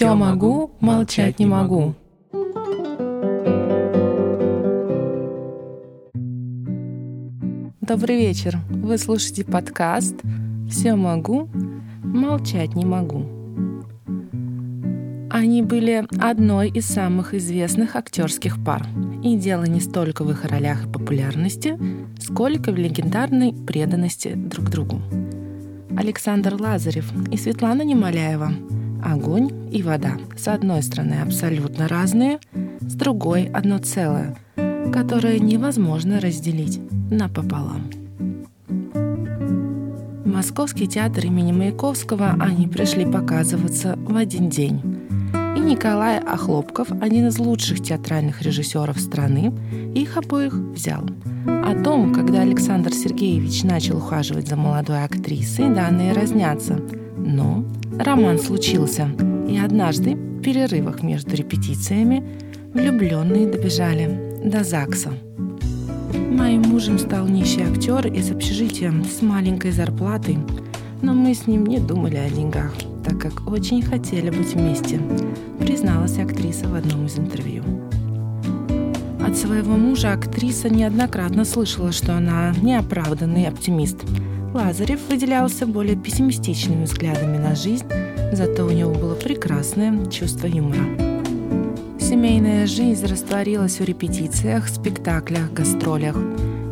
Все могу, молчать не могу. Добрый вечер. Вы слушаете подкаст «Все могу, молчать не могу». Они были одной из самых известных актерских пар. И дело не столько в их ролях и популярности, сколько в легендарной преданности друг другу. Александр Лазарев и Светлана Немоляева Огонь и вода с одной стороны абсолютно разные, с другой одно целое, которое невозможно разделить напополам. В Московский театр имени Маяковского они пришли показываться в один день. И Николай Охлопков, один из лучших театральных режиссеров страны, их обоих взял. О том, когда Александр Сергеевич начал ухаживать за молодой актрисой, данные разнятся. Но Роман случился, и однажды, в перерывах между репетициями, влюбленные добежали до ЗАГСа. Моим мужем стал нищий актер из общежития с маленькой зарплатой, но мы с ним не думали о деньгах, так как очень хотели быть вместе, призналась актриса в одном из интервью. От своего мужа актриса неоднократно слышала, что она неоправданный оптимист – Лазарев выделялся более пессимистичными взглядами на жизнь, зато у него было прекрасное чувство юмора. Семейная жизнь растворилась в репетициях, спектаклях, гастролях.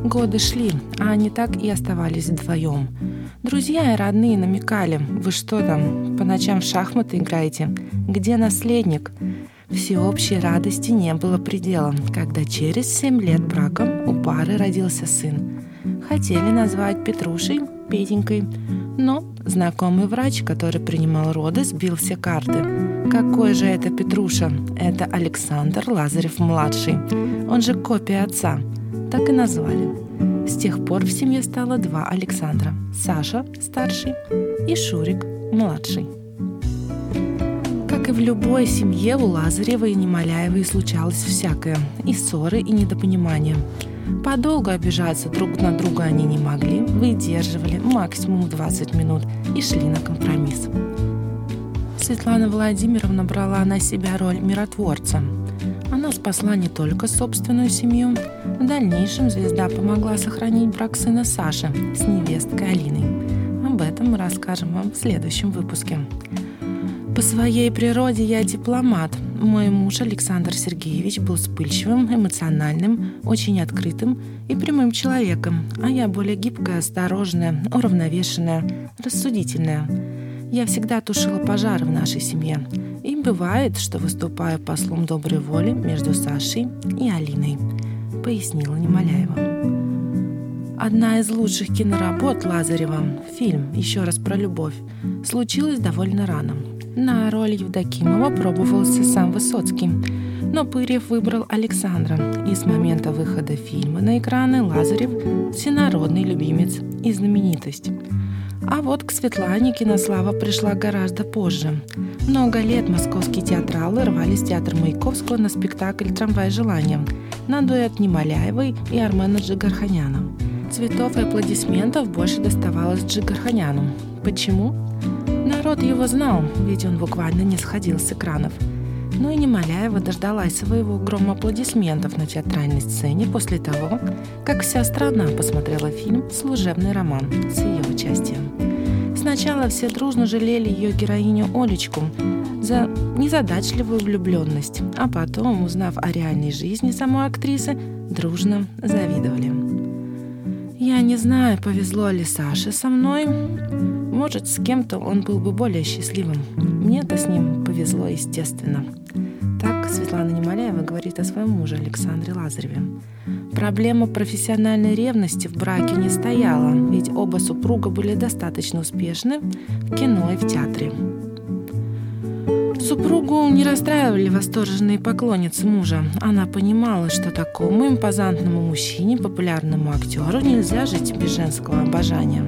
Годы шли, а они так и оставались вдвоем. Друзья и родные намекали, вы что там, по ночам в шахматы играете? Где наследник? Всеобщей радости не было предела, когда через семь лет брака у пары родился сын. Хотели назвать Петрушей, Петенькой, но знакомый врач, который принимал роды, сбил все карты. Какой же это Петруша? Это Александр Лазарев-младший. Он же копия отца. Так и назвали. С тех пор в семье стало два Александра. Саша, старший, и Шурик, младший. И в любой семье, у Лазарева и Немоляевой случалось всякое. И ссоры, и недопонимания. Подолгу обижаться друг на друга они не могли, выдерживали максимум 20 минут и шли на компромисс. Светлана Владимировна брала на себя роль миротворца. Она спасла не только собственную семью, в дальнейшем звезда помогла сохранить брак сына Саши с невесткой Алиной. Об этом мы расскажем вам в следующем выпуске. По своей природе я дипломат. Мой муж Александр Сергеевич был вспыльчивым, эмоциональным, очень открытым и прямым человеком, а я более гибкая, осторожная, уравновешенная, рассудительная. Я всегда тушила пожары в нашей семье. И бывает, что выступаю послом доброй воли между Сашей и Алиной, пояснила Немоляева. Одна из лучших киноработ Лазарева, фильм «Еще раз про любовь», случилась довольно рано – на роль Евдокимова пробовался сам Высоцкий, но Пырьев выбрал Александра, и с момента выхода фильма на экраны Лазарев – всенародный любимец и знаменитость. А вот к Светлане кинослава пришла гораздо позже. Много лет московские театралы рвались в театр Маяковского на спектакль «Трамвай желания» на дуэт Немоляевой и Армена Джигарханяна. Цветов и аплодисментов больше доставалось Джигарханяну. Почему? Народ его знал, ведь он буквально не сходил с экранов. Но и Немоляева дождалась своего грома аплодисментов на театральной сцене после того, как вся страна посмотрела фильм «Служебный роман» с ее участием. Сначала все дружно жалели ее героиню Олечку за незадачливую влюбленность, а потом, узнав о реальной жизни самой актрисы, дружно завидовали. Я не знаю, повезло ли Саше со мной, может, с кем-то он был бы более счастливым. Мне-то с ним повезло, естественно. Так Светлана Немоляева говорит о своем муже Александре Лазареве. Проблема профессиональной ревности в браке не стояла, ведь оба супруга были достаточно успешны в кино и в театре. Супругу не расстраивали восторженные поклонницы мужа. Она понимала, что такому импозантному мужчине, популярному актеру, нельзя жить без женского обожания.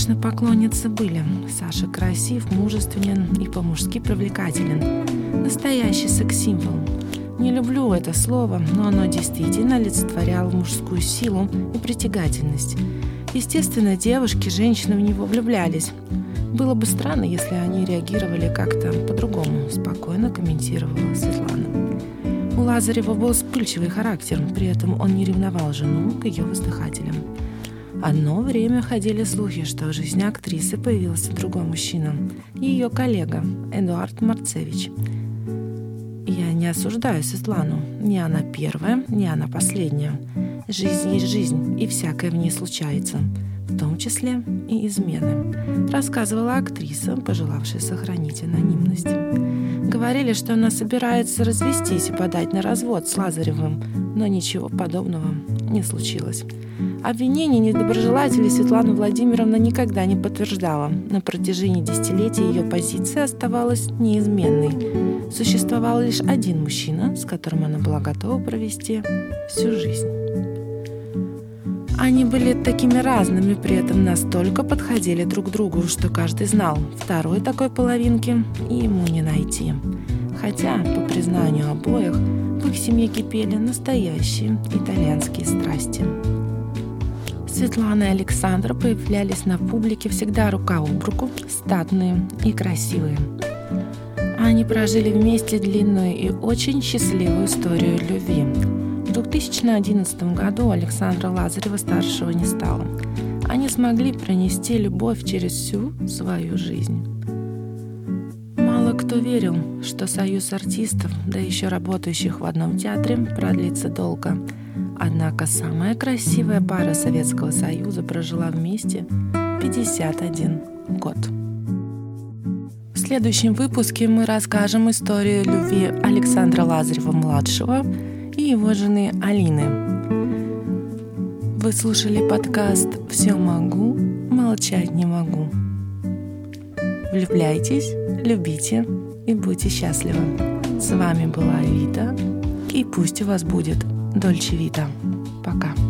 Конечно, поклонницы были. Саша красив, мужественен и по-мужски привлекателен. Настоящий секс-символ. Не люблю это слово, но оно действительно олицетворяло мужскую силу и притягательность. Естественно, девушки, женщины в него влюблялись. Было бы странно, если они реагировали как-то по-другому, спокойно комментировала Светлана. У Лазарева был вспыльчивый характер, при этом он не ревновал жену к ее воздыхателям. Одно время ходили слухи, что в жизни актрисы появился другой мужчина, ее коллега Эдуард Марцевич. Я не осуждаю Светлану, не она первая, не она последняя. Жизнь есть жизнь, и всякое в ней случается – в том числе и измены, рассказывала актриса, пожелавшая сохранить анонимность. Говорили, что она собирается развестись и подать на развод с Лазаревым, но ничего подобного не случилось. Обвинение недоброжелателей Светлана Владимировна никогда не подтверждала. На протяжении десятилетий ее позиция оставалась неизменной. Существовал лишь один мужчина, с которым она была готова провести всю жизнь. Они были такими разными, при этом настолько подходили друг другу, что каждый знал, второй такой половинки ему не найти. Хотя, по признанию обоих, в их семье кипели настоящие итальянские страсти. Светлана и Александр появлялись на публике всегда рука об руку, статные и красивые. Они прожили вместе длинную и очень счастливую историю любви, в 2011 году Александра Лазарева-старшего не стало. Они смогли пронести любовь через всю свою жизнь. Мало кто верил, что союз артистов, да еще работающих в одном театре, продлится долго. Однако самая красивая пара Советского Союза прожила вместе 51 год. В следующем выпуске мы расскажем историю любви Александра Лазарева-младшего – и его жены Алины. Вы слушали подкаст «Все могу, молчать не могу». Влюбляйтесь, любите и будьте счастливы. С вами была Вита, и пусть у вас будет Дольче Вита. Пока.